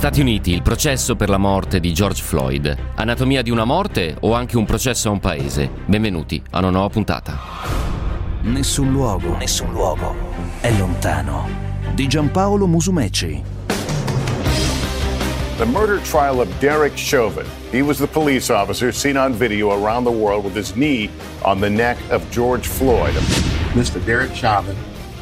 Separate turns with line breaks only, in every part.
Stati Uniti, il processo per la morte di George Floyd. Anatomia di una morte o anche un processo a un paese? Benvenuti a una nuova puntata.
Nessun luogo, nessun luogo è lontano. Di Giampaolo Musumeci.
The murder trial of Derek Chauvin. He was the police officer seen on video around the world with his knee on the neck of George Floyd.
Mr. Derek Chauvin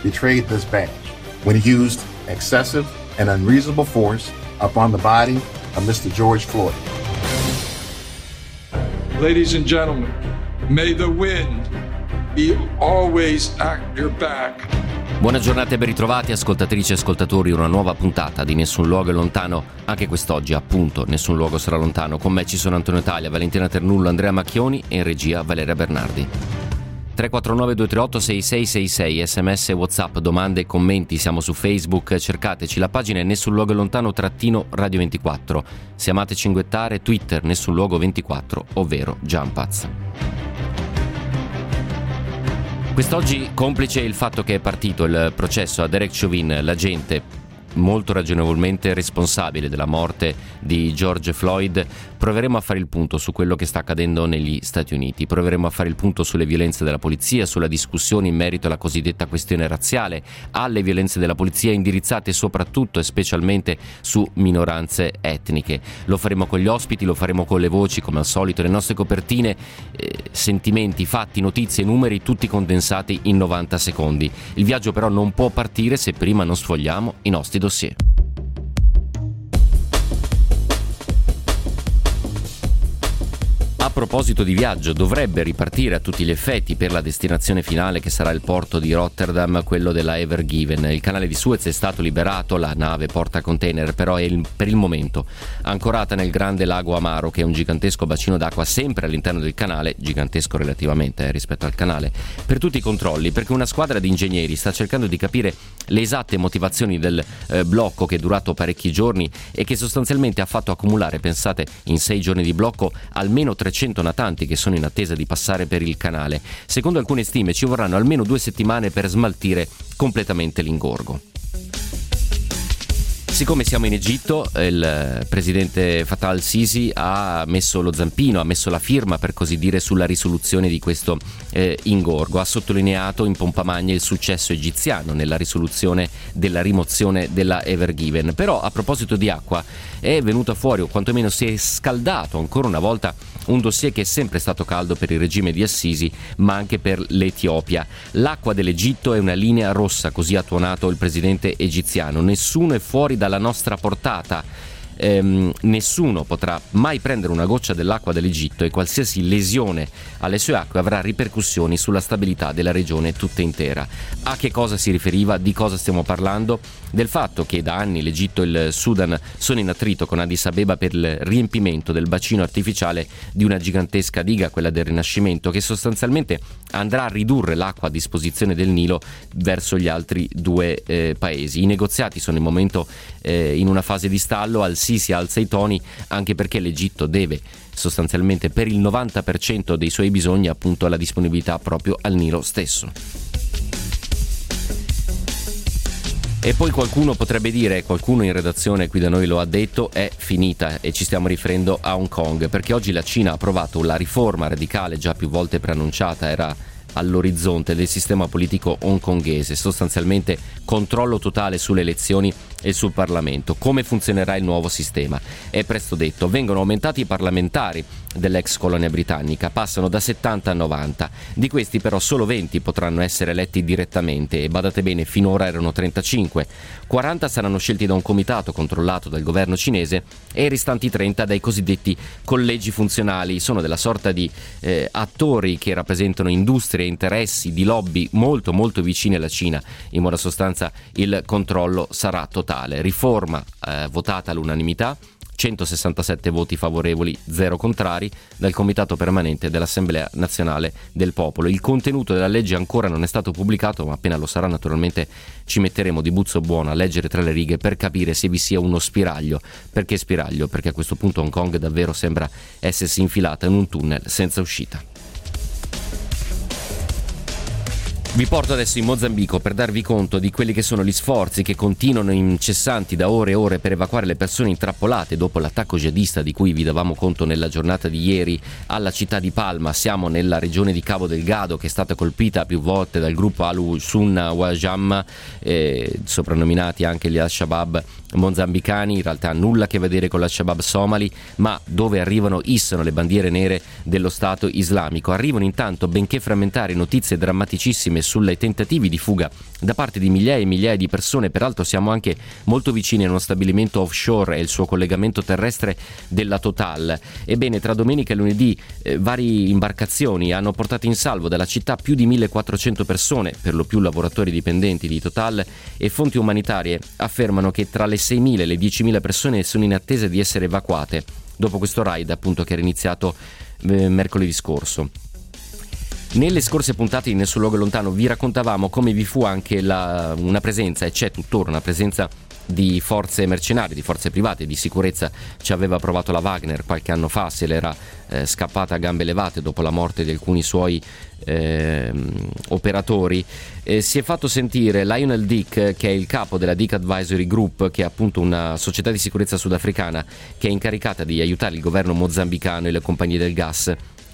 betrayed this badge when he used excessive and unreasonable force upon the body of Mr. George Floyd.
Ladies and gentlemen, may the wind be always at your back.
Buona giornata e ben ritrovati ascoltatrici e ascoltatori, una nuova puntata di Nessun Luogo è Lontano, anche quest'oggi appunto Nessun Luogo sarà lontano, con me ci sono Antonio Italia, Valentina Ternullo, Andrea Macchioni e in regia Valeria Bernardi. 349 238 6666 sms whatsapp domande e commenti siamo su facebook cercateci la pagina è nessun luogo lontano trattino radio 24 se amate cinguettare twitter nessun luogo 24 ovvero Jumpaz Quest'oggi, complice il fatto che è partito il processo a Derek Chauvin, l'agente molto ragionevolmente responsabile della morte di George Floyd, proveremo a fare il punto su quello che sta accadendo negli Stati Uniti, proveremo a fare il punto sulle violenze della polizia, sulla discussione in merito alla cosiddetta questione razziale, alle violenze della polizia indirizzate soprattutto e specialmente su minoranze etniche. Lo faremo con gli ospiti, lo faremo con le voci, come al solito, le nostre copertine, eh, sentimenti, fatti, notizie, numeri, tutti condensati in 90 secondi. Il viaggio però non può partire se prima non sfogliamo i nostri dossier. Proposito di viaggio, dovrebbe ripartire a tutti gli effetti per la destinazione finale che sarà il porto di Rotterdam, quello della Ever Given. Il canale di Suez è stato liberato, la nave porta container però è il, per il momento ancorata nel grande lago Amaro, che è un gigantesco bacino d'acqua sempre all'interno del canale, gigantesco relativamente eh, rispetto al canale, per tutti i controlli, perché una squadra di ingegneri sta cercando di capire le esatte motivazioni del eh, blocco che è durato parecchi giorni e che sostanzialmente ha fatto accumulare, pensate, in sei giorni di blocco almeno 300 300 natanti che sono in attesa di passare per il canale. Secondo alcune stime ci vorranno almeno due settimane per smaltire completamente l'ingorgo. Siccome siamo in Egitto, il presidente Fatah al-Sisi ha messo lo zampino, ha messo la firma per così dire sulla risoluzione di questo eh, ingorgo. Ha sottolineato in pompa magna il successo egiziano nella risoluzione della rimozione della Ever Given. Però a proposito di acqua è venuta fuori o quantomeno si è scaldato ancora una volta un dossier che è sempre stato caldo per il regime di Assisi, ma anche per l'Etiopia. L'acqua dell'Egitto è una linea rossa, così ha tuonato il presidente egiziano. Nessuno è fuori dalla nostra portata ehm, nessuno potrà mai prendere una goccia dell'acqua dell'Egitto e qualsiasi lesione alle sue acque avrà ripercussioni sulla stabilità della regione tutta intera. A che cosa si riferiva? Di cosa stiamo parlando? Del fatto che da anni l'Egitto e il Sudan sono in attrito con Addis Abeba per il riempimento del bacino artificiale di una gigantesca diga, quella del Rinascimento, che sostanzialmente andrà a ridurre l'acqua a disposizione del Nilo verso gli altri due eh, paesi. I negoziati sono in momento eh, in una fase di stallo al Sisi alza i toni anche perché l'Egitto deve sostanzialmente per il 90% dei suoi bisogni appunto la disponibilità proprio al Nilo stesso. E poi qualcuno potrebbe dire, qualcuno in redazione qui da noi lo ha detto, è finita e ci stiamo riferendo a Hong Kong, perché oggi la Cina ha approvato la riforma radicale già più volte preannunciata, era all'orizzonte del sistema politico hongkongese, sostanzialmente controllo totale sulle elezioni e sul Parlamento. Come funzionerà il nuovo sistema? È presto detto, vengono aumentati i parlamentari dell'ex colonia britannica, passano da 70 a 90. Di questi però solo 20 potranno essere eletti direttamente e badate bene, finora erano 35. 40 saranno scelti da un comitato controllato dal governo cinese e i restanti 30 dai cosiddetti collegi funzionali. Sono della sorta di eh, attori che rappresentano industrie e interessi di lobby molto molto vicini alla Cina. In buona sostanza il controllo sarà totale. Riforma eh, votata all'unanimità 167 voti favorevoli, 0 contrari dal Comitato Permanente dell'Assemblea Nazionale del Popolo. Il contenuto della legge ancora non è stato pubblicato, ma appena lo sarà naturalmente ci metteremo di buzzo buono a leggere tra le righe per capire se vi sia uno spiraglio. Perché spiraglio? Perché a questo punto Hong Kong davvero sembra essersi infilata in un tunnel senza uscita. Vi porto adesso in Mozambico per darvi conto di quelli che sono gli sforzi che continuano incessanti da ore e ore per evacuare le persone intrappolate dopo l'attacco jihadista di cui vi davamo conto nella giornata di ieri alla città di Palma. Siamo nella regione di Cabo Delgado che è stata colpita più volte dal gruppo Alu-Sunna Wajamma, eh, soprannominati anche gli Al-Shabaab mozambicani, in realtà nulla a che vedere con l'Al-Shabaab somali, ma dove arrivano issano le bandiere nere dello Stato islamico. Arrivano intanto, benché frammentari, notizie drammaticissime sulle tentativi di fuga da parte di migliaia e migliaia di persone, peraltro siamo anche molto vicini a uno stabilimento offshore e il suo collegamento terrestre della Total. Ebbene, tra domenica e lunedì eh, varie imbarcazioni hanno portato in salvo dalla città più di 1400 persone, per lo più lavoratori dipendenti di Total, e fonti umanitarie affermano che tra le 6.000 e le 10.000 persone sono in attesa di essere evacuate dopo questo raid appunto che era iniziato eh, mercoledì scorso. Nelle scorse puntate di Nessun Luogo Lontano vi raccontavamo come vi fu anche la, una presenza, e c'è tuttora una presenza di forze mercenarie, di forze private di sicurezza ci aveva provato la Wagner qualche anno fa, se l'era eh, scappata a gambe levate dopo la morte di alcuni suoi eh, operatori. Eh, si è fatto sentire Lionel Dick, che è il capo della Dick Advisory Group, che è appunto una società di sicurezza sudafricana che è incaricata di aiutare il governo mozambicano e le compagnie del gas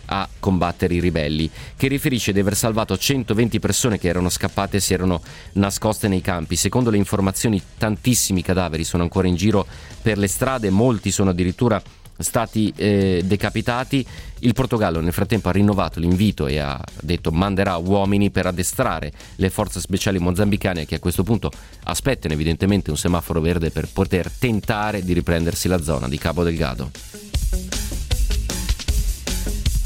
a combattere i ribelli, che riferisce di aver salvato 120 persone che erano scappate e si erano nascoste nei campi. Secondo le informazioni tantissimi cadaveri sono ancora in giro per le strade, molti sono addirittura stati eh, decapitati. Il Portogallo nel frattempo ha rinnovato l'invito e ha detto manderà uomini per addestrare le forze speciali mozambicane che a questo punto aspettano evidentemente un semaforo verde per poter tentare di riprendersi la zona di Cabo Delgado.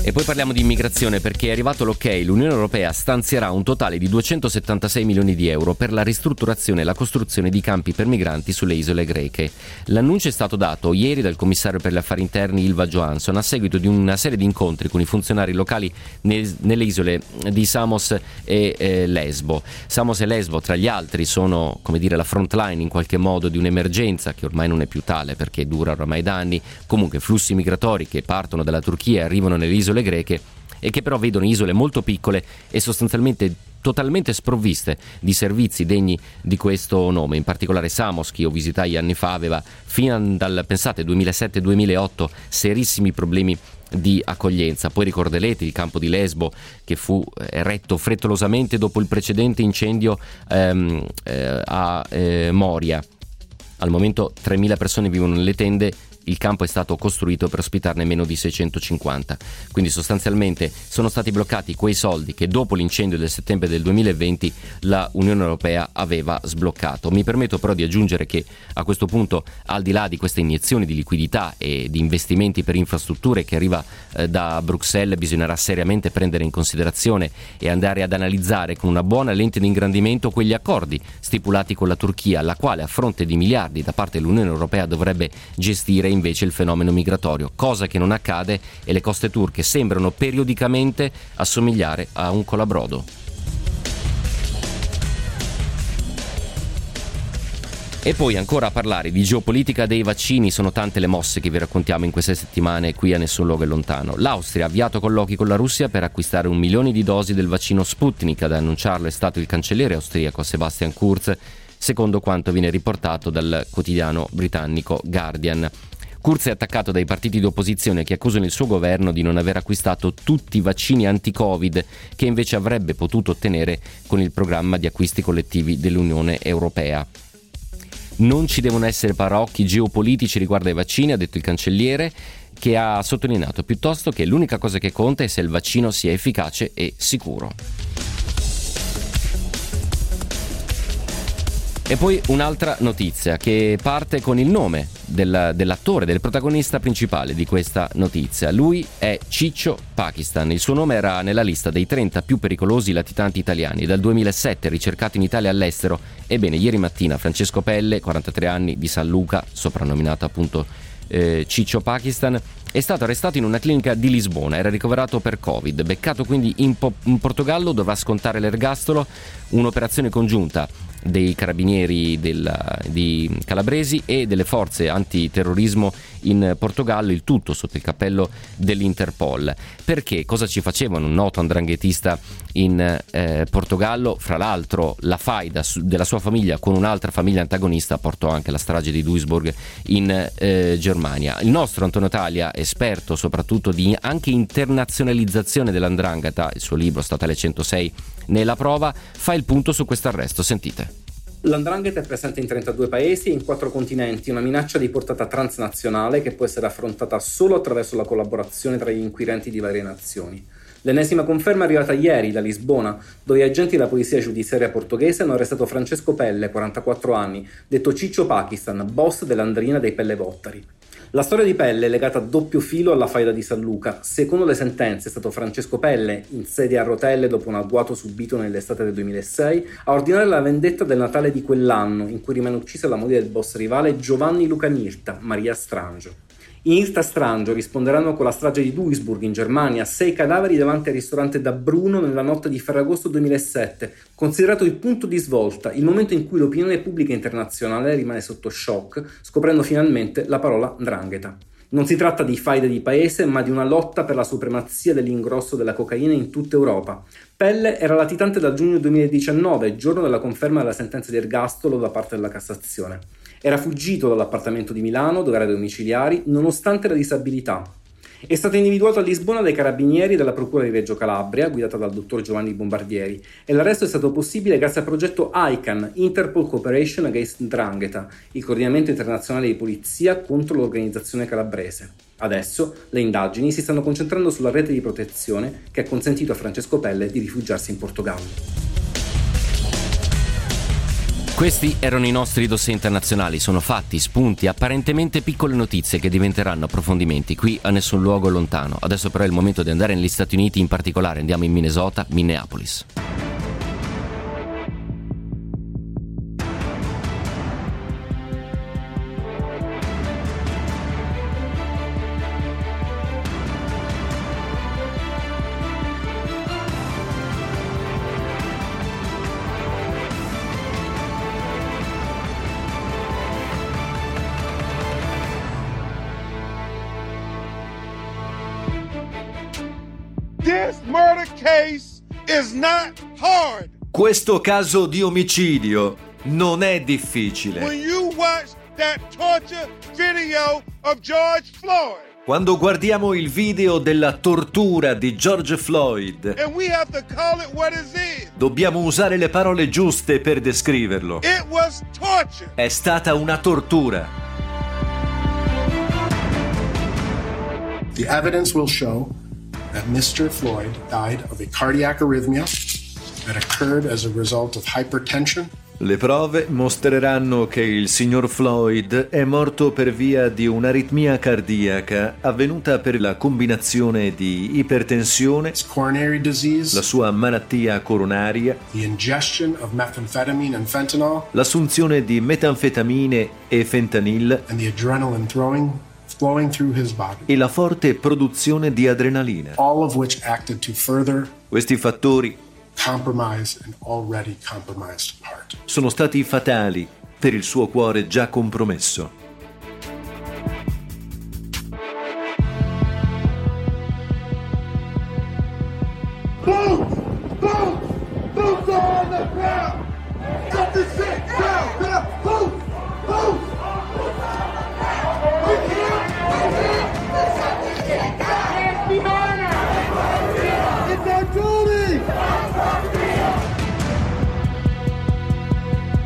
E poi parliamo di immigrazione perché è arrivato l'ok, l'Unione Europea stanzierà un totale di 276 milioni di euro per la ristrutturazione e la costruzione di campi per migranti sulle isole greche. L'annuncio è stato dato ieri dal commissario per gli affari interni Ilva Johansson a seguito di una serie di incontri con i funzionari locali nelle isole di Samos e eh, Lesbo. Samos e Lesbo tra gli altri sono come dire la front line in qualche modo di un'emergenza che ormai non è più tale perché dura ormai da anni, comunque flussi migratori che partono dalla Turchia e arrivano nelle isole isole greche e che però vedono isole molto piccole e sostanzialmente totalmente sprovviste di servizi degni di questo nome. In particolare Samos, che io visitai anni fa, aveva fino dal pensate 2007-2008 serissimi problemi di accoglienza. Poi ricorderete il campo di Lesbo che fu eretto frettolosamente dopo il precedente incendio ehm, eh, a eh, Moria. Al momento 3.000 persone vivono nelle tende il campo è stato costruito per ospitarne meno di 650. Quindi sostanzialmente sono stati bloccati quei soldi che dopo l'incendio del settembre del 2020 la Unione Europea aveva sbloccato. Mi permetto però di aggiungere che a questo punto, al di là di queste iniezioni di liquidità e di investimenti per infrastrutture che arriva eh, da Bruxelles, bisognerà seriamente prendere in considerazione e andare ad analizzare con una buona lente di ingrandimento quegli accordi stipulati con la Turchia, la quale a fronte di miliardi da parte dell'Unione Europea dovrebbe gestire in invece il fenomeno migratorio, cosa che non accade e le coste turche sembrano periodicamente assomigliare a un colabrodo. E poi ancora a parlare di geopolitica dei vaccini, sono tante le mosse che vi raccontiamo in queste settimane qui a Nessun Luogo è Lontano. L'Austria ha avviato colloqui con la Russia per acquistare un milione di dosi del vaccino Sputnik, ad annunciarlo è stato il cancelliere austriaco Sebastian Kurz, secondo quanto viene riportato dal quotidiano britannico Guardian. Kurz è attaccato dai partiti di opposizione che accusano il suo governo di non aver acquistato tutti i vaccini anti-Covid che invece avrebbe potuto ottenere con il programma di acquisti collettivi dell'Unione Europea. Non ci devono essere parocchi geopolitici riguardo ai vaccini, ha detto il cancelliere, che ha sottolineato piuttosto che l'unica cosa che conta è se il vaccino sia efficace e sicuro. E poi un'altra notizia che parte con il nome del, dell'attore, del protagonista principale di questa notizia. Lui è Ciccio Pakistan. Il suo nome era nella lista dei 30 più pericolosi latitanti italiani. Dal 2007 ricercato in Italia e all'estero. Ebbene, ieri mattina Francesco Pelle, 43 anni, di San Luca, soprannominato appunto eh, Ciccio Pakistan, è stato arrestato in una clinica di Lisbona, era ricoverato per Covid, beccato quindi in, po- in Portogallo, dovrà scontare l'ergastolo, un'operazione congiunta dei carabinieri della, di Calabresi e delle forze antiterrorismo in Portogallo, il tutto sotto il cappello dell'Interpol. Perché? Cosa ci facevano un noto andranghetista in eh, Portogallo? Fra l'altro la faida su, della sua famiglia con un'altra famiglia antagonista portò anche alla strage di Duisburg in eh, Germania. Il nostro Antonio Talia, esperto soprattutto di anche internazionalizzazione dell'andrangheta, il suo libro Statale 106 nella prova, fa il punto su questo arresto. Sentite.
L'andrangheta è presente in 32 paesi e in 4 continenti, una minaccia di portata transnazionale che può essere affrontata solo attraverso la collaborazione tra gli inquirenti di varie nazioni. L'ennesima conferma è arrivata ieri da Lisbona, dove agenti della polizia giudiziaria portoghese hanno arrestato Francesco Pelle, 44 anni, detto Ciccio Pakistan, boss dell'Andrina dei Pellevottari. La storia di Pelle è legata a doppio filo alla faida di San Luca. Secondo le sentenze è stato Francesco Pelle, in sedia a rotelle dopo un agguato subito nell'estate del 2006, a ordinare la vendetta del Natale di quell'anno, in cui rimane uccisa la moglie del boss rivale Giovanni Luca Nirta, Maria Strangio. In Irta Strangio risponderanno con la strage di Duisburg in Germania, sei cadaveri davanti al ristorante da Bruno nella notte di Ferragosto 2007, considerato il punto di svolta, il momento in cui l'opinione pubblica internazionale rimane sotto shock, scoprendo finalmente la parola ndrangheta. Non si tratta di faide di paese, ma di una lotta per la supremazia dell'ingrosso della cocaina in tutta Europa. Pelle era latitante dal giugno 2019, giorno della conferma della sentenza di ergastolo da parte della Cassazione. Era fuggito dall'appartamento di Milano, dove era domiciliari, nonostante la disabilità. È stato individuato a Lisbona dai carabinieri della Procura di Reggio Calabria, guidata dal dottor Giovanni Bombardieri, e l'arresto è stato possibile grazie al progetto ICAN, Interpol Cooperation Against Drangheta, il coordinamento internazionale di polizia contro l'organizzazione calabrese. Adesso le indagini si stanno concentrando sulla rete di protezione che ha consentito a Francesco Pelle di rifugiarsi in Portogallo.
Questi erano i nostri dossier internazionali, sono fatti, spunti, apparentemente piccole notizie che diventeranno approfondimenti qui a nessun luogo lontano. Adesso però è il momento di andare negli Stati Uniti, in particolare andiamo in Minnesota, Minneapolis.
Questo caso di omicidio non è difficile. Quando guardiamo il video della tortura di George Floyd, dobbiamo usare le parole giuste per descriverlo. È stata una tortura.
The evidence will show that Mr. Floyd died of a cardiac arrhythmia
Le prove mostreranno che il signor Floyd è morto per via di un'aritmia cardiaca avvenuta per la combinazione di ipertensione, la sua malattia coronaria, l'assunzione di metanfetamine e fentanyl e la forte produzione di adrenalina. Questi fattori sono stati fatali per il suo cuore già compromesso.
Boots!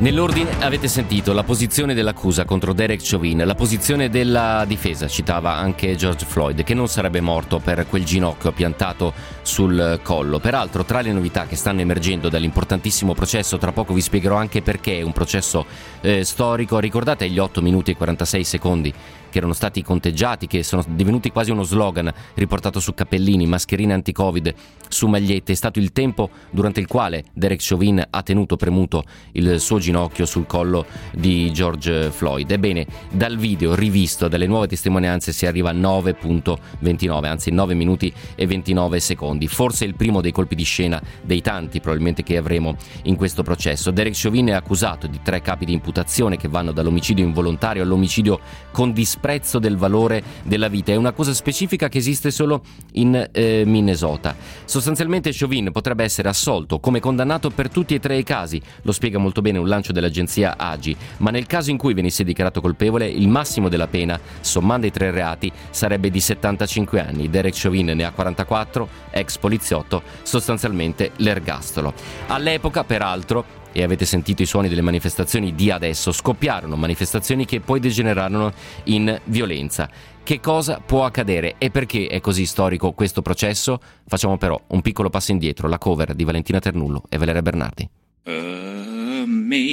Nell'ordine avete sentito la posizione dell'accusa contro Derek Chauvin, la posizione della difesa, citava anche George Floyd, che non sarebbe morto per quel ginocchio piantato sul collo. Peraltro, tra le novità che stanno emergendo dall'importantissimo processo, tra poco vi spiegherò anche perché è un processo eh, storico, ricordate gli 8 minuti e 46 secondi che erano stati conteggiati, che sono divenuti quasi uno slogan riportato su cappellini, mascherine anti-Covid, su magliette. È stato il tempo durante il quale Derek Chauvin ha tenuto premuto il suo ginocchio sul collo di George Floyd. Ebbene, dal video rivisto dalle nuove testimonianze si arriva a 9.29, anzi 9 minuti e 29 secondi. Forse il primo dei colpi di scena dei tanti probabilmente che avremo in questo processo. Derek Chauvin è accusato di tre capi di imputazione che vanno dall'omicidio involontario all'omicidio con disprezzo del valore della vita. È una cosa specifica che esiste solo in eh, Minnesota. Sostanzialmente Chauvin potrebbe essere assolto come condannato per tutti e tre i casi, lo spiega molto bene un lancio dell'agenzia AGI, ma nel caso in cui venisse dichiarato colpevole il massimo della pena, sommando i tre reati, sarebbe di 75 anni. Derek Chauvin ne ha 44, ex poliziotto, sostanzialmente l'ergastolo. All'epoca, peraltro, e avete sentito i suoni delle manifestazioni di adesso, scoppiarono manifestazioni che poi degenerarono in violenza. Che cosa può accadere e perché è così storico questo processo? Facciamo però un piccolo passo indietro, la cover di Valentina Ternullo e Valeria Bernardi.
Amazing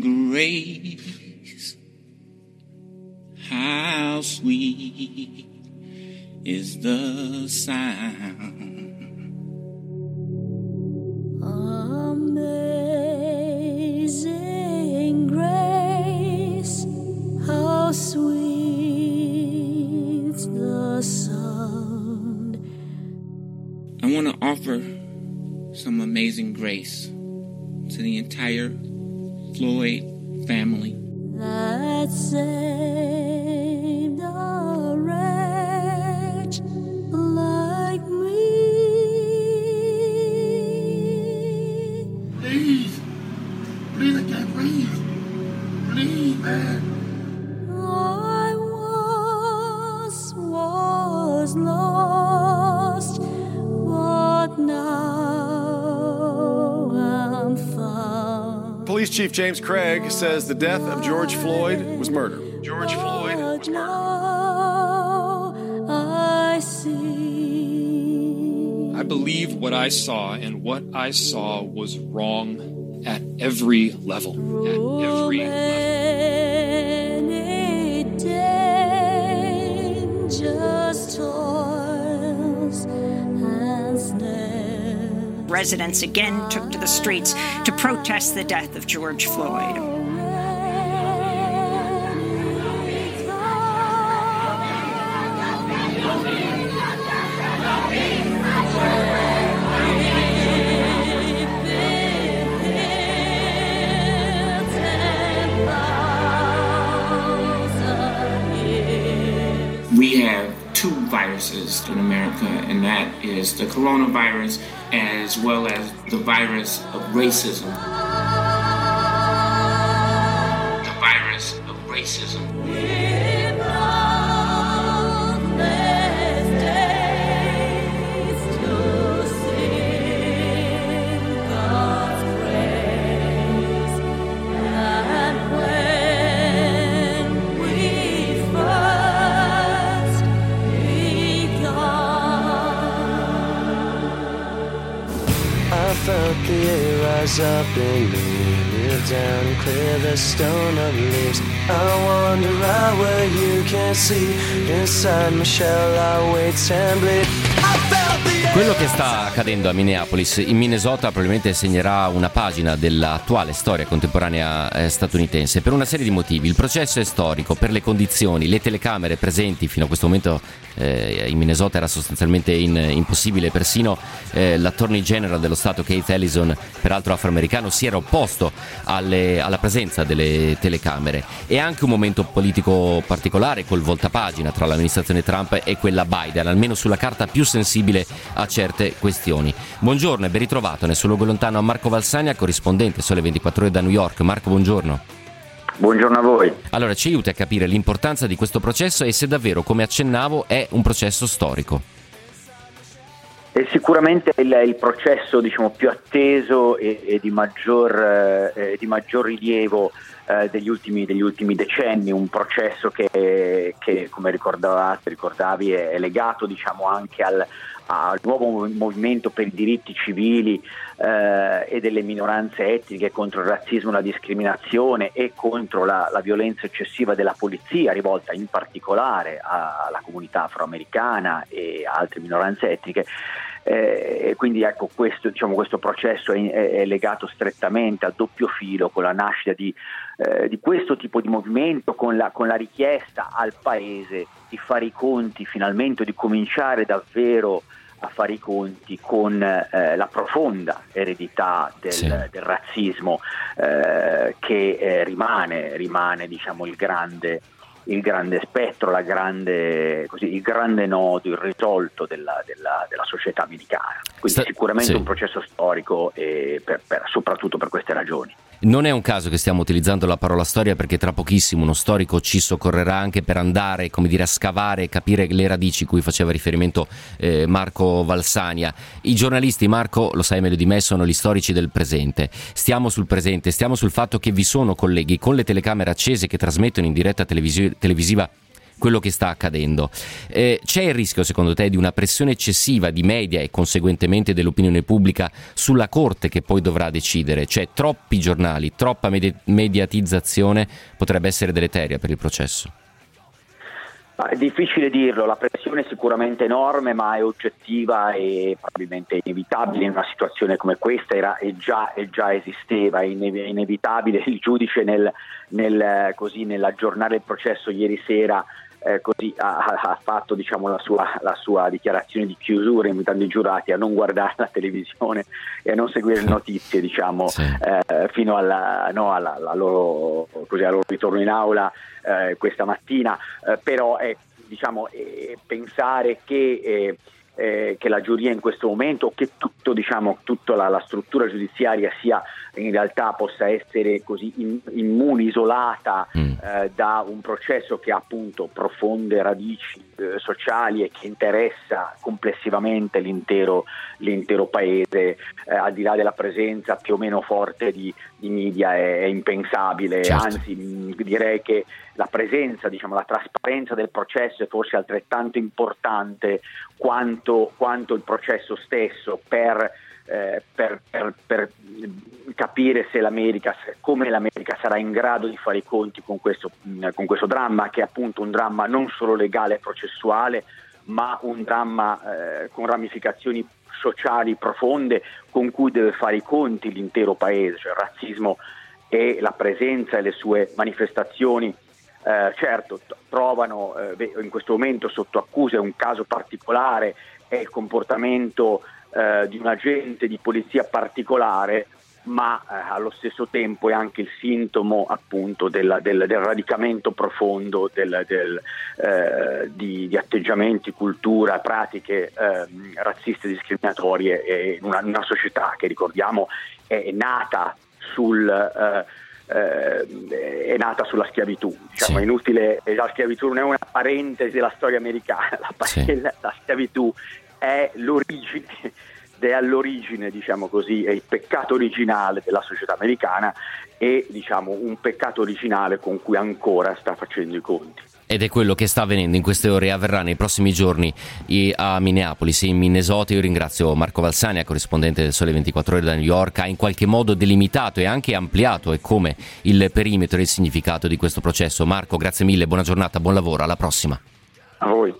grace, how sweet is the sound I want to offer some amazing grace to the entire Floyd family.
That saved
James Craig says the death of George Floyd was murder. George Floyd was murdered.
I see.
I believe what I saw, and what I saw was wrong at every level. At every level.
Residents again took to the streets to protest the death of George Floyd.
In America, and that is the coronavirus as well as the virus of racism.
See, inside my shell I wait and bleed.
Quello che sta accadendo a Minneapolis, in Minnesota, probabilmente segnerà una pagina dell'attuale storia contemporanea eh, statunitense per una serie di motivi. Il processo è storico per le condizioni, le telecamere presenti fino a questo momento eh, in Minnesota era sostanzialmente in- impossibile. Persino eh, l'attorney general dello Stato, Keith Ellison, peraltro afroamericano, si era opposto alle- alla presenza delle telecamere. È anche un momento politico particolare col voltapagina tra l'amministrazione Trump e quella Biden, almeno sulla carta più sensibile a certe questioni. Buongiorno e ben ritrovato nel suo luogo lontano a Marco Valsania, corrispondente Sole 24 ore da New York. Marco, buongiorno.
Buongiorno a voi.
Allora, ci aiuti a capire l'importanza di questo processo e se davvero, come accennavo, è un processo storico.
È sicuramente il, il processo diciamo, più atteso e, e di, maggior, eh, di, maggior, rilievo eh, degli, ultimi, degli, ultimi, decenni, un processo che, che come ricordavate, ricordavi è, è legato diciamo, anche al, al nuovo movimento per i diritti civili eh, e delle minoranze etniche contro il razzismo e la discriminazione e contro la, la violenza eccessiva della polizia rivolta in particolare alla comunità afroamericana e a altre minoranze etniche. Eh, quindi ecco, questo, diciamo, questo processo è, è, legato strettamente al doppio filo con la nascita di, eh, di questo tipo di movimento, con la, con la, richiesta al Paese di fare i conti finalmente, di cominciare davvero a fare i conti con eh, la profonda eredità del, sì. del razzismo eh, che eh, rimane, rimane diciamo, il grande il grande spettro, grande, così, il grande nodo irrisolto della, della, della società americana. Quindi Sta, sicuramente sì. un processo storico e per, per, soprattutto per queste ragioni.
Non è un caso che stiamo utilizzando la parola storia perché tra pochissimo uno storico ci soccorrerà anche per andare, come dire, a scavare e capire le radici cui faceva riferimento eh, Marco Valsania. I giornalisti, Marco, lo sai meglio di me, sono gli storici del presente. Stiamo sul presente, stiamo sul fatto che vi sono colleghi con le telecamere accese che trasmettono in diretta televisi- televisiva quello che sta accadendo. Eh, c'è il rischio, secondo te, di una pressione eccessiva di media e conseguentemente dell'opinione pubblica sulla Corte che poi dovrà decidere? Cioè, troppi giornali, troppa medi- mediatizzazione potrebbe essere deleteria per il processo?
È difficile dirlo, la pressione è sicuramente enorme, ma è oggettiva e probabilmente inevitabile in una situazione come questa, era, e, già, e già esisteva, è inevitabile. Il giudice nel, nel, così, nell'aggiornare il processo ieri sera eh, così ha, ha fatto diciamo, la, sua, la, sua, dichiarazione di chiusura invitando i giurati a non guardare la televisione e a non seguire le notizie diciamo, sì. eh, fino alla, no, alla, alla loro, così, al loro ritorno in aula eh, questa mattina, eh, però è diciamo, pensare che eh, eh, che la giuria in questo momento, che tutto, diciamo, tutta la, la, struttura giudiziaria sia in realtà possa essere così in, immune, isolata mm. eh, da un processo che ha appunto profonde radici eh, sociali e che interessa complessivamente l'intero, l'intero paese, eh, al di là della presenza più o meno forte di, di media è, è impensabile, certo. anzi mh, direi che la presenza, diciamo, la trasparenza del processo è forse altrettanto importante quanto, quanto il processo stesso per, eh, per, per, per, capire se l'America, come l'America sarà in grado di fare i conti con questo, con questo dramma, che è appunto un dramma non solo legale e processuale, ma un dramma eh, con ramificazioni sociali profonde con cui deve fare i conti l'intero paese, cioè il razzismo e la presenza e le sue manifestazioni eh, certo trovano eh, in questo momento sotto accusa un caso particolare è il comportamento eh, di un agente di polizia particolare ma eh, allo stesso tempo è anche il sintomo appunto del, del, del radicamento profondo del, eh, di, di, atteggiamenti, cultura, pratiche ehm, razziste e discriminatorie in una, una, società che ricordiamo è nata sul eh, eh, è nata sulla schiavitù. Diciamo, sì. inutile, la schiavitù non è una parentesi della storia americana, la, sì. la schiavitù è l'origine è all'origine, diciamo così, è il peccato originale della società americana e diciamo un peccato originale con cui ancora sta facendo i conti.
Ed è quello che sta avvenendo in queste ore e avverrà nei prossimi giorni a Minneapolis in Minnesota. Io ringrazio Marco Valsania, corrispondente del Sole 24 Ore da New York, ha in qualche modo delimitato e anche ampliato e come il perimetro e il significato di questo processo. Marco, grazie mille, buona giornata, buon lavoro, alla prossima.
A voi.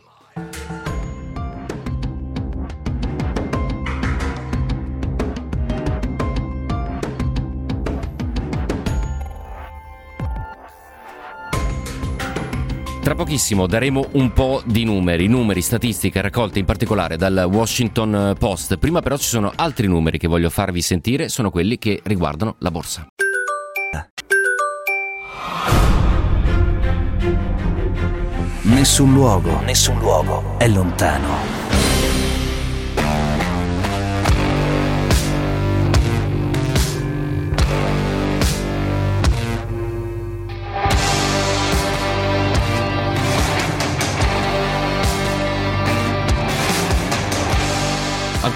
Pochissimo daremo un po' di numeri, numeri, statistiche raccolte in particolare dal Washington Post. Prima però ci sono altri numeri che voglio farvi sentire, sono quelli che riguardano la borsa.
Nessun luogo, nessun luogo è lontano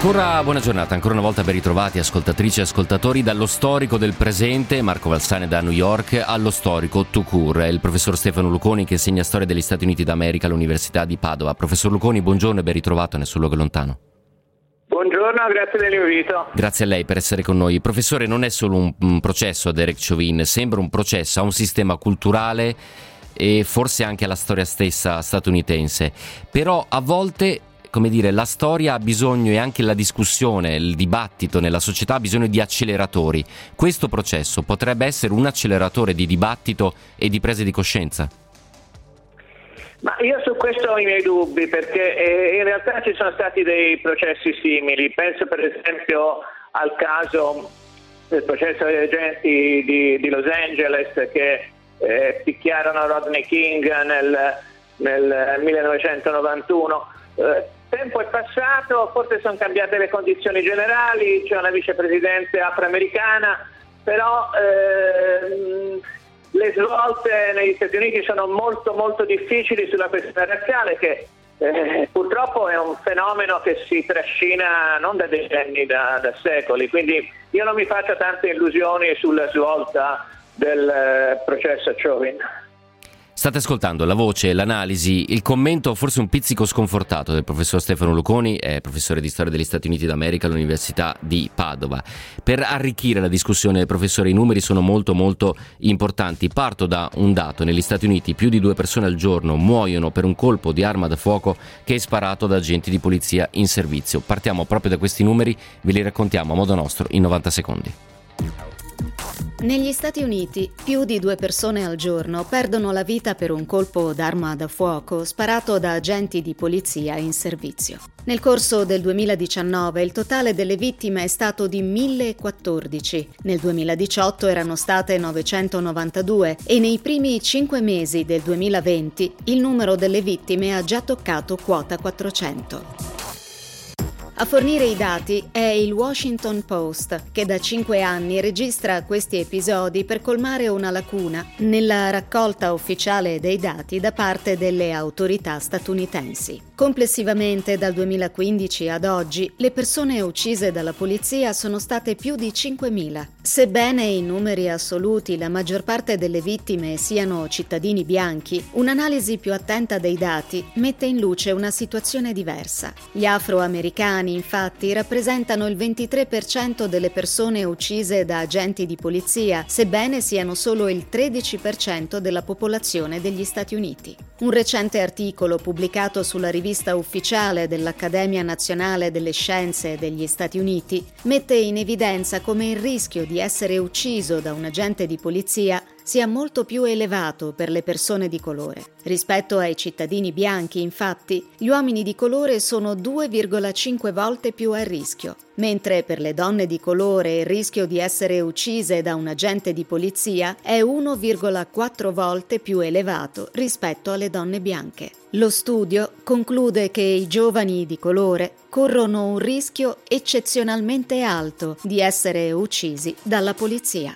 Ancora buona giornata, ancora una volta ben ritrovati ascoltatrici e ascoltatori dallo storico del presente, Marco Valsane da New York, allo storico Tucur, il professor Stefano Luconi che insegna storia degli Stati Uniti d'America all'Università di Padova. Professor Luconi, buongiorno e ben ritrovato, nessun luogo lontano.
Buongiorno, grazie dell'invito.
Grazie a lei per essere con noi. Professore, non è solo un, un processo a Derek Chauvin, sembra un processo a un sistema culturale e forse anche alla storia stessa statunitense. Però a volte come dire, la storia ha bisogno e anche la discussione, il dibattito nella società ha bisogno di acceleratori. Questo processo potrebbe essere un acceleratore di dibattito e di prese di coscienza?
Ma io su questo ho i miei dubbi perché eh, in realtà ci sono stati dei processi simili. Penso per esempio al caso del processo degli agenti di, di Los Angeles che eh, picchiarono Rodney King nel, nel 1991. Eh, tempo è passato, forse sono cambiate le condizioni generali, c'è una vicepresidente afroamericana, però ehm, le svolte negli Stati Uniti sono molto molto difficili sulla questione razziale che eh, purtroppo è un fenomeno che si trascina non da decenni, da, da secoli, quindi io non mi faccio tante illusioni sulla svolta del eh, processo Chauvin.
State ascoltando la voce, l'analisi, il commento forse un pizzico sconfortato del professor Stefano Luconi, professore di storia degli Stati Uniti d'America all'Università di Padova. Per arricchire la discussione, professore, i numeri sono molto molto importanti. Parto da un dato, negli Stati Uniti più di due persone al giorno muoiono per un colpo di arma da fuoco che è sparato da agenti di polizia in servizio. Partiamo proprio da questi numeri, ve li raccontiamo a modo nostro in 90 secondi.
Negli Stati Uniti più di due persone al giorno perdono la vita per un colpo d'arma da fuoco sparato da agenti di polizia in servizio. Nel corso del 2019 il totale delle vittime è stato di 1014, nel 2018 erano state 992 e nei primi cinque mesi del 2020 il numero delle vittime ha già toccato quota 400. A fornire i dati è il Washington Post, che da cinque anni registra questi episodi per colmare una lacuna nella raccolta ufficiale dei dati da parte delle autorità statunitensi. Complessivamente dal 2015 ad oggi le persone uccise dalla polizia sono state più di 5.000. Sebbene in numeri assoluti la maggior parte delle vittime siano cittadini bianchi, un'analisi più attenta dei dati mette in luce una situazione diversa. Gli afroamericani infatti rappresentano il 23% delle persone uccise da agenti di polizia, sebbene siano solo il 13% della popolazione degli Stati Uniti. Un recente articolo pubblicato sulla rivista ufficiale dell'Accademia Nazionale delle Scienze degli Stati Uniti mette in evidenza come il rischio di essere ucciso da un agente di polizia sia molto più elevato per le persone di colore. Rispetto ai cittadini bianchi, infatti, gli uomini di colore sono 2,5 volte più a rischio, mentre per le donne di colore il rischio di essere uccise da un agente di polizia è 1,4 volte più elevato rispetto alle donne bianche. Lo studio conclude che i giovani di colore corrono un rischio eccezionalmente alto di essere uccisi dalla polizia.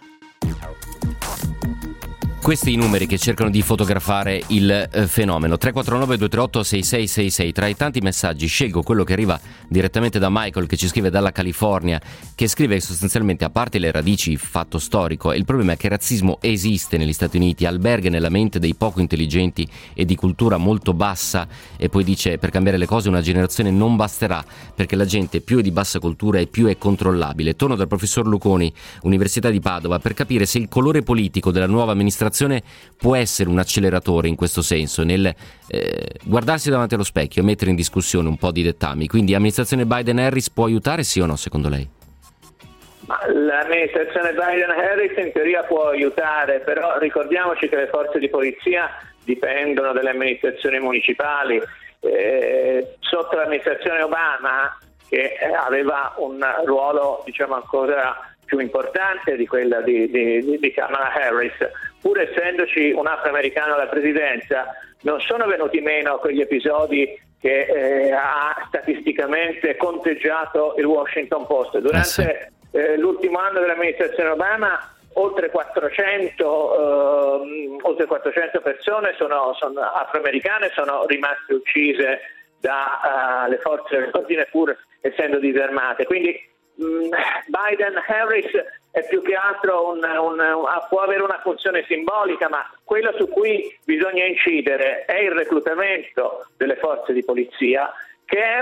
Questi i numeri che cercano di fotografare il eh, fenomeno. 349-238-6666. Tra i tanti messaggi scelgo quello che arriva direttamente da Michael che ci scrive dalla California, che scrive sostanzialmente a parte le radici fatto storico, il problema è che il razzismo esiste negli Stati Uniti, alberga nella mente dei poco intelligenti e di cultura molto bassa e poi dice per cambiare le cose una generazione non basterà perché la gente più è di bassa cultura e più è controllabile. Torno dal professor Luconi, Università di Padova, per capire se il colore politico della nuova amministrazione può essere un acceleratore in questo senso, nel eh, guardarsi davanti allo specchio e mettere in discussione un po' di dettami. Quindi amministrazione Biden-Harris può aiutare sì o no secondo lei?
L'amministrazione Biden-Harris in teoria può aiutare, però ricordiamoci che le forze di polizia dipendono dalle amministrazioni municipali. Eh, sotto l'amministrazione Obama, che aveva un ruolo diciamo ancora più importante di quella di, di, di Kamala Harris, pur essendoci un afroamericano alla presidenza, non sono venuti meno quegli episodi che eh, ha statisticamente conteggiato il Washington Post. Durante eh, l'ultimo anno dell'amministrazione Obama oltre 400, eh, oltre 400 persone sono, sono afroamericane sono rimaste uccise dalle uh, forze dell'ordine pur essendo disarmate. Quindi Mm, Biden-Harris è più che altro un, un, può avere una funzione simbolica, ma quello su cui bisogna incidere è il reclutamento delle forze di polizia, che è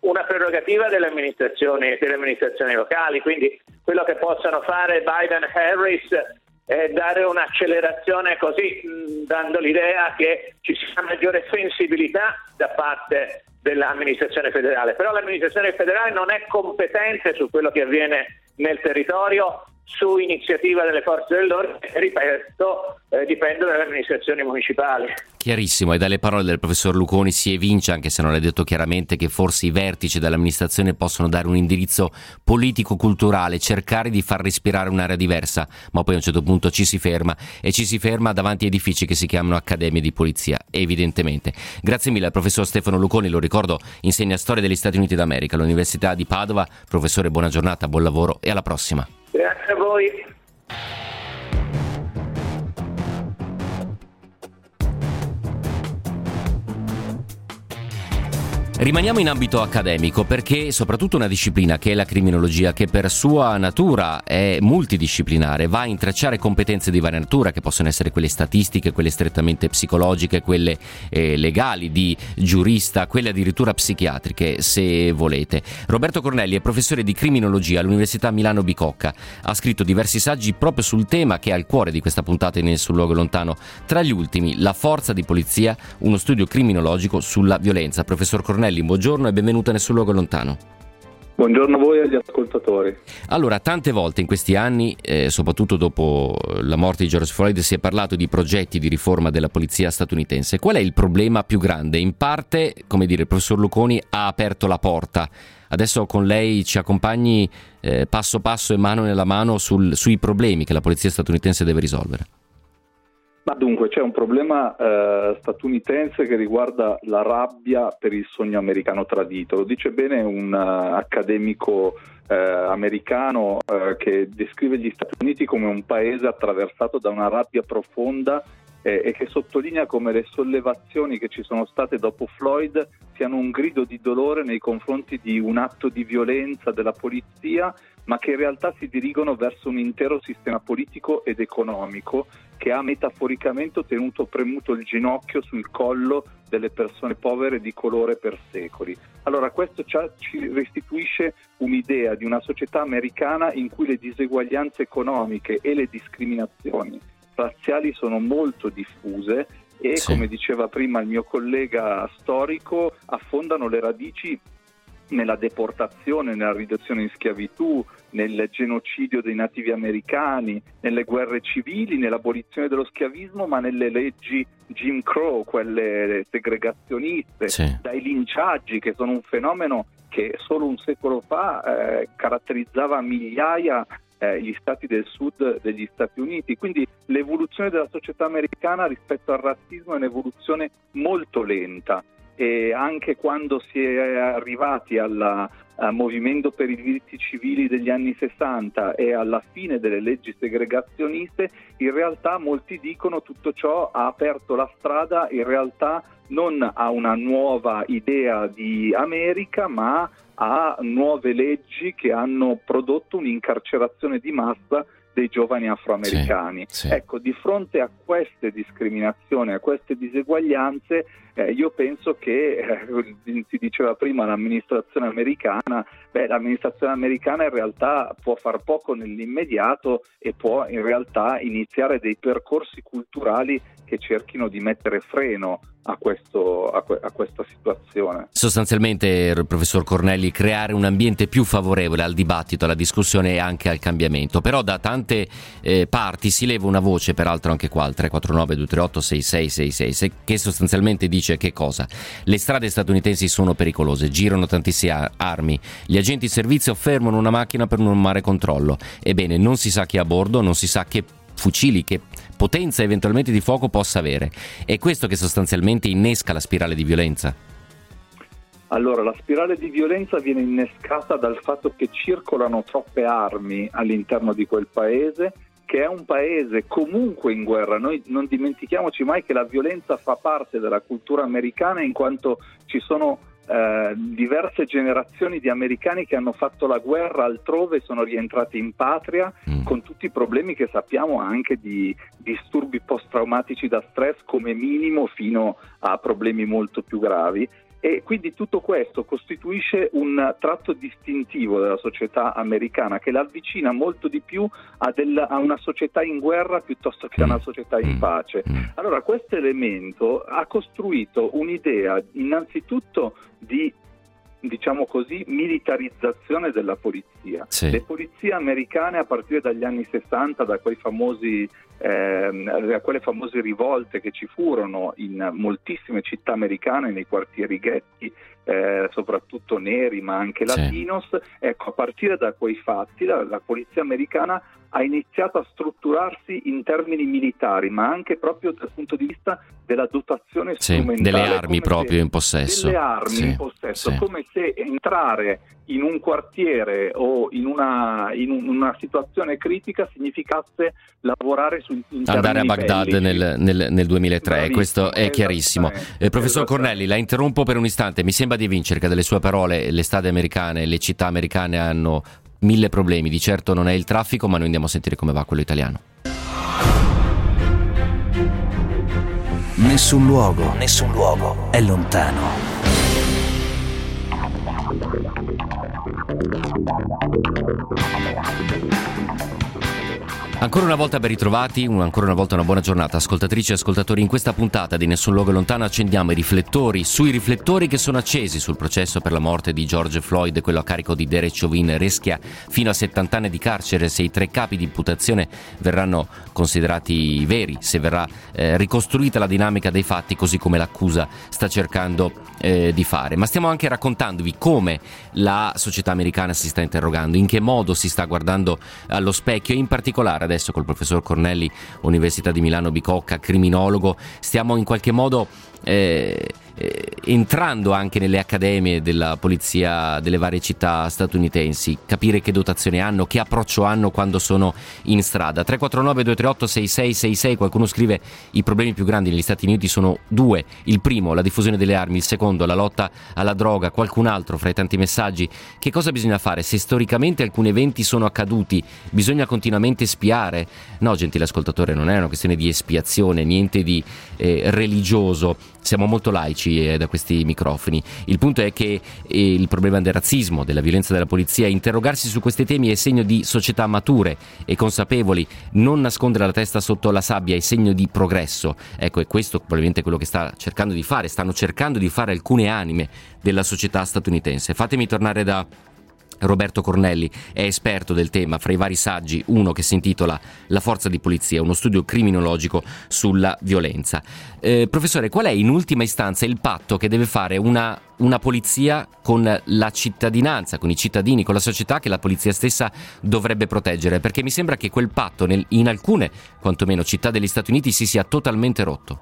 una prerogativa delle amministrazioni, delle amministrazioni locali, quindi quello che possono fare Biden e Harris è dare un'accelerazione così, dando l'idea che ci sia maggiore sensibilità da parte dell'amministrazione federale. Però l'amministrazione federale non è competente su quello che avviene nel territorio su iniziativa delle forze dell'ordine, ripeto, eh, dipende dalle amministrazioni municipali.
Chiarissimo, e dalle parole del professor Luconi si evince, anche se non è detto chiaramente, che forse i vertici dell'amministrazione possono dare un indirizzo politico-culturale, cercare di far respirare un'area diversa, ma poi a un certo punto ci si ferma e ci si ferma davanti a edifici che si chiamano accademie di polizia, evidentemente. Grazie mille al professor Stefano Luconi, lo ricordo, insegna storia degli Stati Uniti d'America all'Università di Padova. Professore, buona giornata, buon lavoro e alla prossima.
Grazie a voi.
Rimaniamo in ambito accademico perché soprattutto una disciplina che è la criminologia, che per sua natura è multidisciplinare, va a intrecciare competenze di varia natura, che possono essere quelle statistiche, quelle strettamente psicologiche, quelle eh, legali, di giurista, quelle addirittura psichiatriche, se volete. Roberto Cornelli è professore di criminologia all'Università Milano Bicocca, ha scritto diversi saggi proprio sul tema che è al cuore di questa puntata in Sul luogo lontano. Tra gli ultimi, La forza di polizia, uno studio criminologico sulla violenza. Professor Cornelli, buongiorno e benvenuta nel suo luogo lontano.
Buongiorno a voi e agli ascoltatori.
Allora, tante volte in questi anni, eh, soprattutto dopo la morte di George Floyd, si è parlato di progetti di riforma della polizia statunitense. Qual è il problema più grande? In parte, come dire, il professor Luconi ha aperto la porta. Adesso con lei ci accompagni eh, passo passo e mano nella mano sul, sui problemi che la polizia statunitense deve risolvere.
Ma dunque c'è un problema eh, statunitense che riguarda la rabbia per il sogno americano tradito. Lo dice bene un uh, accademico eh, americano eh, che descrive gli Stati Uniti come un paese attraversato da una rabbia profonda eh, e che sottolinea come le sollevazioni che ci sono state dopo Floyd siano un grido di dolore nei confronti di un atto di violenza della polizia, ma che in realtà si dirigono verso un intero sistema politico ed economico che ha metaforicamente tenuto premuto il ginocchio sul collo delle persone povere di colore per secoli. Allora questo ci restituisce un'idea di una società americana in cui le diseguaglianze economiche e le discriminazioni razziali sono molto diffuse e, sì. come diceva prima il mio collega storico, affondano le radici nella deportazione, nella riduzione in schiavitù, nel genocidio dei nativi americani, nelle guerre civili, nell'abolizione dello schiavismo, ma nelle leggi Jim Crow, quelle segregazioniste, sì. dai linciaggi che sono un fenomeno che solo un secolo fa eh, caratterizzava migliaia eh, gli stati del sud degli Stati Uniti. Quindi l'evoluzione della società americana rispetto al razzismo è un'evoluzione molto lenta e anche quando si è arrivati al movimento per i diritti civili degli anni 60 e alla fine delle leggi segregazioniste, in realtà molti dicono tutto ciò ha aperto la strada in realtà non a una nuova idea di America, ma a nuove leggi che hanno prodotto un'incarcerazione di massa dei giovani afroamericani. Sì, sì. Ecco, di fronte a queste discriminazioni, a queste diseguaglianze, eh, io penso che, eh, si diceva prima, l'amministrazione americana, beh, l'amministrazione americana in realtà può far poco nell'immediato e può in realtà iniziare dei percorsi culturali che cerchino di mettere freno a, questo, a, que- a, questa situazione.
Sostanzialmente, professor Cornelli, creare un ambiente più favorevole al dibattito, alla discussione e anche al cambiamento. Però da tante eh, parti si leva una voce, peraltro anche qua al 349 238 6666, che sostanzialmente dice che cosa? Le strade statunitensi sono pericolose, girano tantissime armi, gli agenti di servizio fermano una macchina per non mare controllo. Ebbene, non si sa chi è a bordo, non si sa che fucili, che potenza eventualmente di fuoco possa avere. È questo che sostanzialmente innesca la spirale di violenza.
Allora, la spirale di violenza viene innescata dal fatto che circolano troppe armi all'interno di quel paese, che è un paese comunque in guerra. Noi non dimentichiamoci mai che la violenza fa parte della cultura americana in quanto ci sono eh, diverse generazioni di americani che hanno fatto la guerra altrove sono rientrati in patria mm. con tutti i problemi che sappiamo anche di disturbi post-traumatici da stress come minimo fino a problemi molto più gravi E quindi tutto questo costituisce un tratto distintivo della società americana che l'avvicina molto di più a, del, a una società in guerra piuttosto che a una società in pace. Allora questo elemento ha costruito un'idea innanzitutto di diciamo così, militarizzazione della polizia.
Sì.
Le polizie americane a partire dagli anni 60, da, quei famosi, ehm, da quelle famose rivolte che ci furono in moltissime città americane, nei quartieri ghetti, eh, soprattutto neri ma anche
Sì.
latinos, ecco, a partire da quei fatti la, la polizia americana ha iniziato a strutturarsi in termini militari, ma anche proprio dal punto di vista della dotazione
Sì,
strumentale.
delle armi proprio in possesso.
Delle armi
Sì,
in possesso,
sì.
come se entrare in un quartiere o in una, in un- una situazione critica significasse lavorare su
Andare a Baghdad nel, nel- nel 2003,
Bravissimo,
questo è chiarissimo. Eh, professor Cornelli, la interrompo per un istante. Mi sembra di vincere che dalle sue parole le strade americane, le città americane hanno mille problemi. Di certo non è il traffico, ma noi andiamo a sentire come va quello italiano.
Nessun luogo, nessun luogo è lontano. Thank you.
Ancora una volta ben ritrovati, un- ancora una volta una buona giornata, ascoltatrici e ascoltatori. In questa puntata di Nessun Luogo Lontano accendiamo i riflettori sui riflettori che sono accesi sul processo per la morte di George Floyd, quello a carico di Derek Chauvin, rischia fino a 70 anni di carcere se i tre capi di imputazione verranno considerati veri, se verrà eh, ricostruita la dinamica dei fatti così come l'accusa sta cercando eh, di fare. Ma stiamo anche raccontandovi come la società americana si sta interrogando, in che modo si sta guardando allo specchio e in particolare adesso col professor Cornelli, Università di Milano Bicocca, criminologo, stiamo in qualche modo eh, eh, entrando anche nelle accademie della polizia delle varie città statunitensi, capire che dotazione hanno, che approccio hanno quando sono in strada. 349 238 6666, qualcuno scrive i problemi più grandi negli Stati Uniti sono due, il primo la diffusione delle armi, il secondo la lotta alla droga, qualcun altro fra i tanti messaggi, che cosa bisogna fare? Se storicamente alcuni eventi sono accaduti, bisogna continuamente spiare? No, gentile ascoltatore, non è una questione di espiazione, niente di eh, religioso, siamo molto laici eh, da questi microfoni. Il punto è che eh, il problema del razzismo, della violenza della polizia, interrogarsi su questi temi è segno di società mature e consapevoli, non nascondere la testa sotto la sabbia è segno di progresso. Ecco, è questo probabilmente quello che sta cercando di fare, stanno cercando di fare alcune anime della società statunitense. Fatemi tornare da Roberto Cornelli è esperto del tema, fra i vari saggi uno che si intitola La forza di polizia, uno studio criminologico sulla violenza. Eh, professore, qual è in ultima istanza il patto che deve fare una, una polizia con la cittadinanza, con i cittadini, con la società che la polizia stessa dovrebbe proteggere? Perché mi sembra che quel patto nel- in alcune, quantomeno, città degli Stati Uniti si sia totalmente rotto.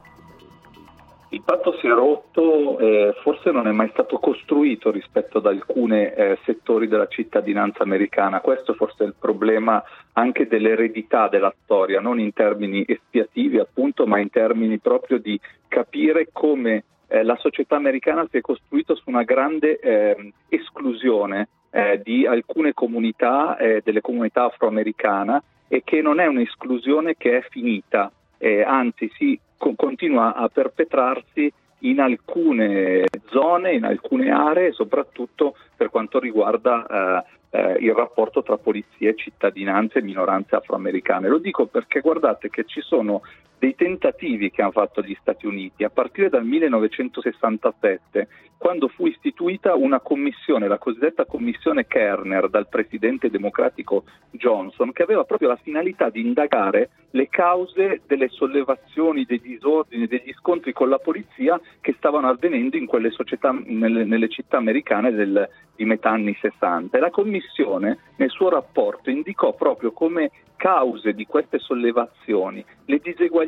Il patto si è rotto, eh, forse non è mai stato costruito rispetto ad alcuni settori della cittadinanza americana. Questo forse è il problema anche dell'eredità della storia, non in termini espiativi appunto, ma in termini proprio di capire come eh, la società americana si è costruita su una grande eh, esclusione eh, di alcune comunità, eh, delle comunità afroamericane, e che non è un'esclusione che è finita, eh, anzi si continua a perpetrarsi in alcune zone, in alcune aree, soprattutto per quanto riguarda eh, eh, il rapporto tra polizie, cittadinanze e minoranze afroamericane. Lo dico perché guardate che ci sono dei tentativi che hanno fatto gli Stati Uniti a partire dal 1967, quando fu istituita una commissione, la cosiddetta commissione Kerner, dal presidente democratico Johnson, che aveva proprio la finalità di indagare le cause delle sollevazioni, dei disordini, degli scontri con la polizia che stavano avvenendo in quelle società, nelle, nelle città americane del, di metà anni 60. E la commissione nel suo rapporto indicò proprio come cause di queste sollevazioni le diseguaglianze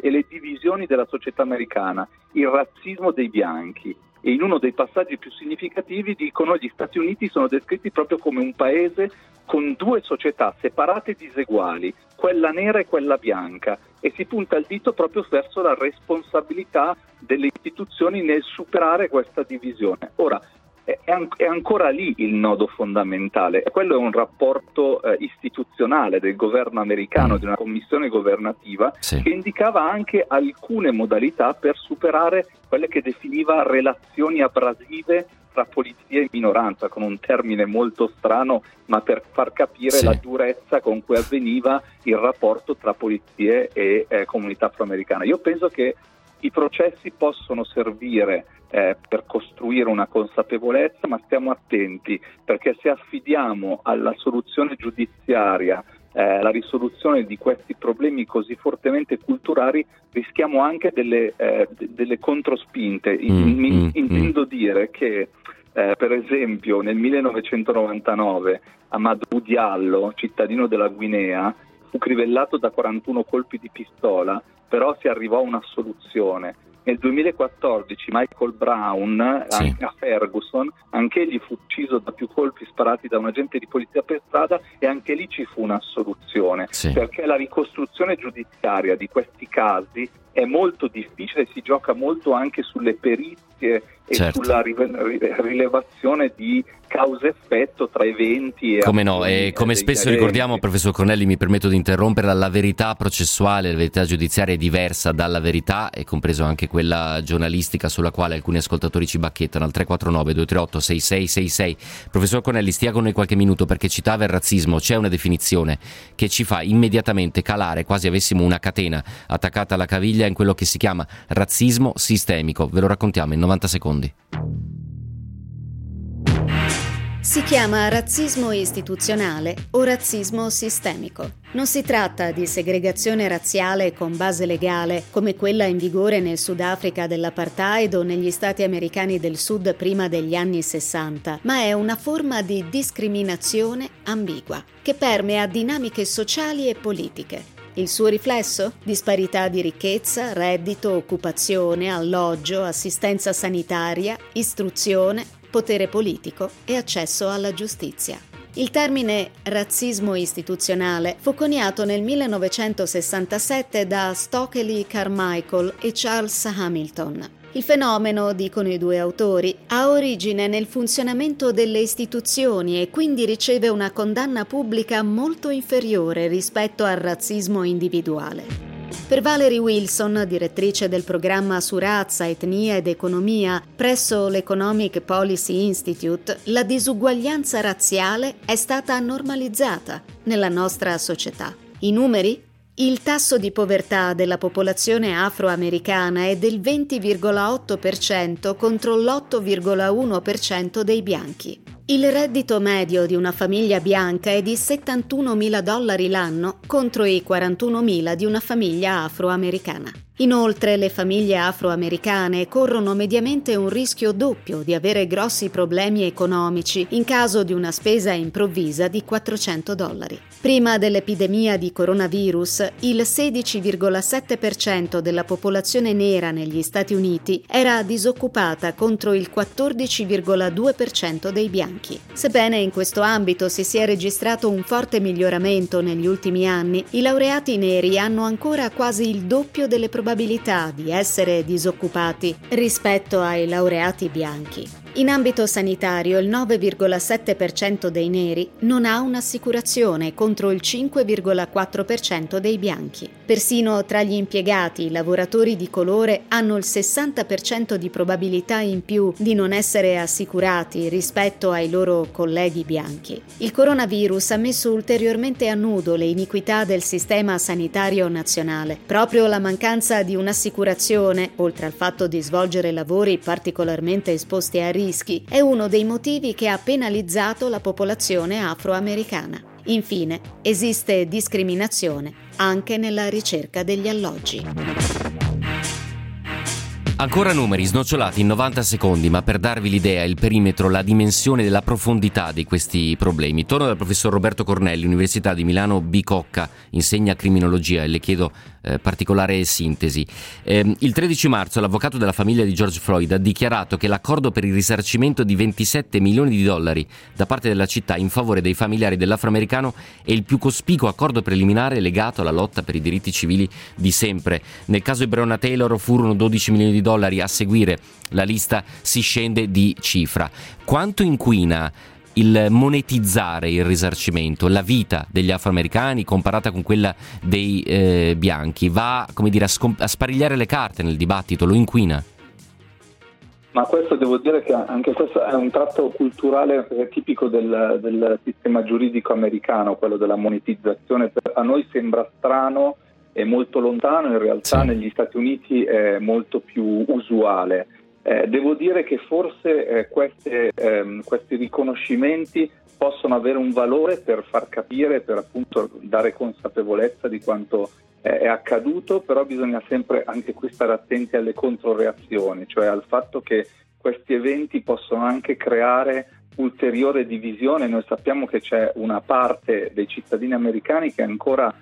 e le divisioni della società americana, il razzismo dei bianchi. E in uno dei passaggi più significativi dicono che gli Stati Uniti sono descritti proprio come un paese con due società separate e diseguali, quella nera e quella bianca, e si punta il dito proprio verso la responsabilità delle istituzioni nel superare questa divisione. Ora, è, ancora lì il nodo fondamentale. Quello è un rapporto eh, istituzionale del governo americano, mm. di una commissione governativa, sì. che indicava anche alcune modalità per superare quelle che definiva relazioni abrasive tra polizia e minoranza, con un termine molto strano, ma per far capire sì. la durezza con cui avveniva il rapporto tra polizie e eh, comunità afroamericana. Io penso che i processi possono servire eh, per costruire una consapevolezza, ma stiamo attenti perché se affidiamo alla soluzione giudiziaria eh, la risoluzione di questi problemi così fortemente culturali rischiamo anche delle, eh, delle controspinte. Mm, in, mm, intendo mm. dire che eh, per esempio nel 1999 Amadou Diallo, cittadino della Guinea, fu crivellato da 41 colpi di pistola, però si arrivò a una soluzione nel 2014 Michael Brown sì. a Ferguson, anche egli fu ucciso da più colpi sparati da un agente di polizia per strada e anche lì ci fu una soluzione, sì. perché la ricostruzione giudiziaria di questi casi è molto difficile, si gioca molto anche sulle perizie e certo. sulla rilevazione di causa-effetto tra eventi e
come no e come spesso eventi. ricordiamo professor Cornelli mi permetto di interrompere la verità processuale la verità giudiziaria è diversa dalla verità e compreso anche quella giornalistica sulla quale alcuni ascoltatori ci bacchettano al 349 238 6666 professor Cornelli stia con noi qualche minuto perché citava il razzismo c'è una definizione che ci fa immediatamente calare quasi avessimo una catena attaccata alla caviglia in quello che si chiama razzismo sistemico ve lo raccontiamo in 90 secondi
si chiama razzismo istituzionale o razzismo sistemico. Non si tratta di segregazione razziale con base legale, come quella in vigore nel Sudafrica dell'apartheid o negli Stati americani del Sud prima degli anni 60, ma è una forma di discriminazione ambigua, che permea dinamiche sociali e politiche. Il suo riflesso? Disparità di ricchezza, reddito, occupazione, alloggio, assistenza sanitaria, istruzione, potere politico e accesso alla giustizia. Il termine razzismo istituzionale fu coniato nel 1967 da Stokely Carmichael e Charles Hamilton. Il fenomeno, dicono i due autori, ha origine nel funzionamento delle istituzioni e quindi riceve una condanna pubblica molto inferiore rispetto al razzismo individuale. Per Valerie Wilson, direttrice del programma su razza, etnia ed economia presso l'Economic Policy Institute, la disuguaglianza razziale è stata normalizzata nella nostra società. I numeri? Il tasso di povertà della popolazione afroamericana è del 20,8% contro l'8,1% dei bianchi. Il reddito medio di una famiglia bianca è di 71 mila dollari l'anno contro i 41 mila di una famiglia afroamericana. Inoltre le famiglie afroamericane corrono mediamente un rischio doppio di avere grossi problemi economici in caso di una spesa improvvisa di 400 dollari. Prima dell'epidemia di coronavirus, il 16,7% della popolazione nera negli Stati Uniti era disoccupata contro il 14,2% dei bianchi. Sebbene in questo ambito si sia registrato un forte miglioramento negli ultimi anni, i laureati neri hanno ancora quasi il doppio delle probabilità probabilità di essere disoccupati rispetto ai laureati bianchi. In ambito sanitario il 9,7% dei neri non ha un'assicurazione contro il 5,4% dei bianchi. Persino tra gli impiegati i lavoratori di colore hanno il 60% di probabilità in più di non essere assicurati rispetto ai loro colleghi bianchi. Il coronavirus ha messo ulteriormente a nudo le iniquità del sistema sanitario nazionale. Proprio la mancanza di un'assicurazione, oltre al fatto di svolgere lavori particolarmente esposti a rischi, è uno dei motivi che ha penalizzato la popolazione afroamericana. Infine, esiste discriminazione anche nella ricerca degli alloggi.
Ancora numeri snocciolati in 90 secondi, ma per darvi l'idea, il perimetro, la dimensione della profondità di questi problemi. Torno dal professor Roberto Cornelli, Università di Milano Bicocca, insegna criminologia e le chiedo eh, particolare sintesi. Eh, il 13 marzo l'avvocato della famiglia di George Floyd ha dichiarato che l'accordo per il risarcimento di 27 milioni di dollari da parte della città in favore dei familiari dell'afroamericano è il più cospicuo accordo preliminare legato alla lotta per i diritti civili di sempre. Nel caso di Breonna Taylor furono 12 milioni di dollari, a seguire la lista si scende di cifra. Quanto inquina il monetizzare il risarcimento, la vita degli afroamericani comparata con quella dei eh, bianchi, va come dire, a, scomp- a sparigliare le carte nel dibattito, lo inquina?
Ma questo devo dire che anche questo è un tratto culturale tipico del, del sistema giuridico americano, quello della monetizzazione. A noi sembra strano e molto lontano, in realtà sì. negli Stati Uniti è molto più usuale. Eh, devo dire che forse eh, queste, ehm, questi riconoscimenti possono avere un valore per far capire, per appunto dare consapevolezza di quanto eh, è accaduto, però bisogna sempre anche qui stare attenti alle controreazioni, cioè al fatto che questi eventi possono anche creare ulteriore divisione. Noi sappiamo che c'è una parte dei cittadini americani che è ancora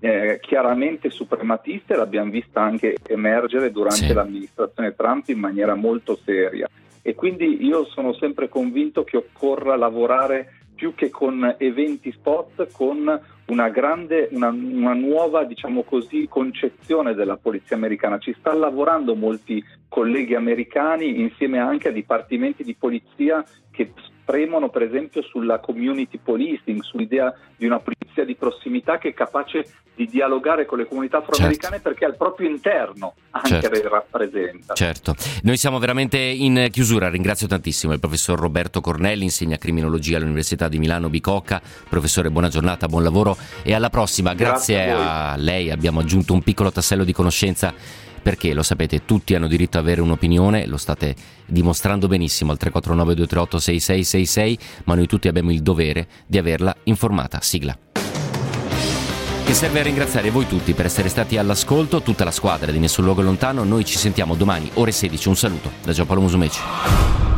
eh, chiaramente suprematiste, l'abbiamo vista anche emergere durante sì. l'amministrazione Trump in maniera molto seria. E quindi io sono sempre convinto che occorra lavorare più che con eventi spot, con una grande, una, una nuova, diciamo così, concezione della polizia americana. Ci stanno lavorando molti colleghi americani insieme anche a dipartimenti di polizia che premono per esempio sulla community policing, sull'idea di una polizia di prossimità che è capace di dialogare con le comunità afroamericane certo. perché al proprio interno anche certo. le rappresenta.
Certo, noi siamo veramente in chiusura, ringrazio tantissimo il professor Roberto Cornelli, insegna criminologia all'Università di Milano Bicocca, professore buona giornata, buon lavoro e alla prossima, grazie, grazie a, a lei abbiamo aggiunto un piccolo tassello di conoscenza perché lo sapete, tutti hanno diritto ad avere un'opinione, lo state dimostrando benissimo al 349 238 6666, ma noi tutti abbiamo il dovere di averla informata. Sigla che serve a ringraziare voi tutti per essere stati all'ascolto, tutta la squadra di Nessun Luogo Lontano. Noi ci sentiamo domani, ore 16. Un saluto da Giampaolo Musumeci.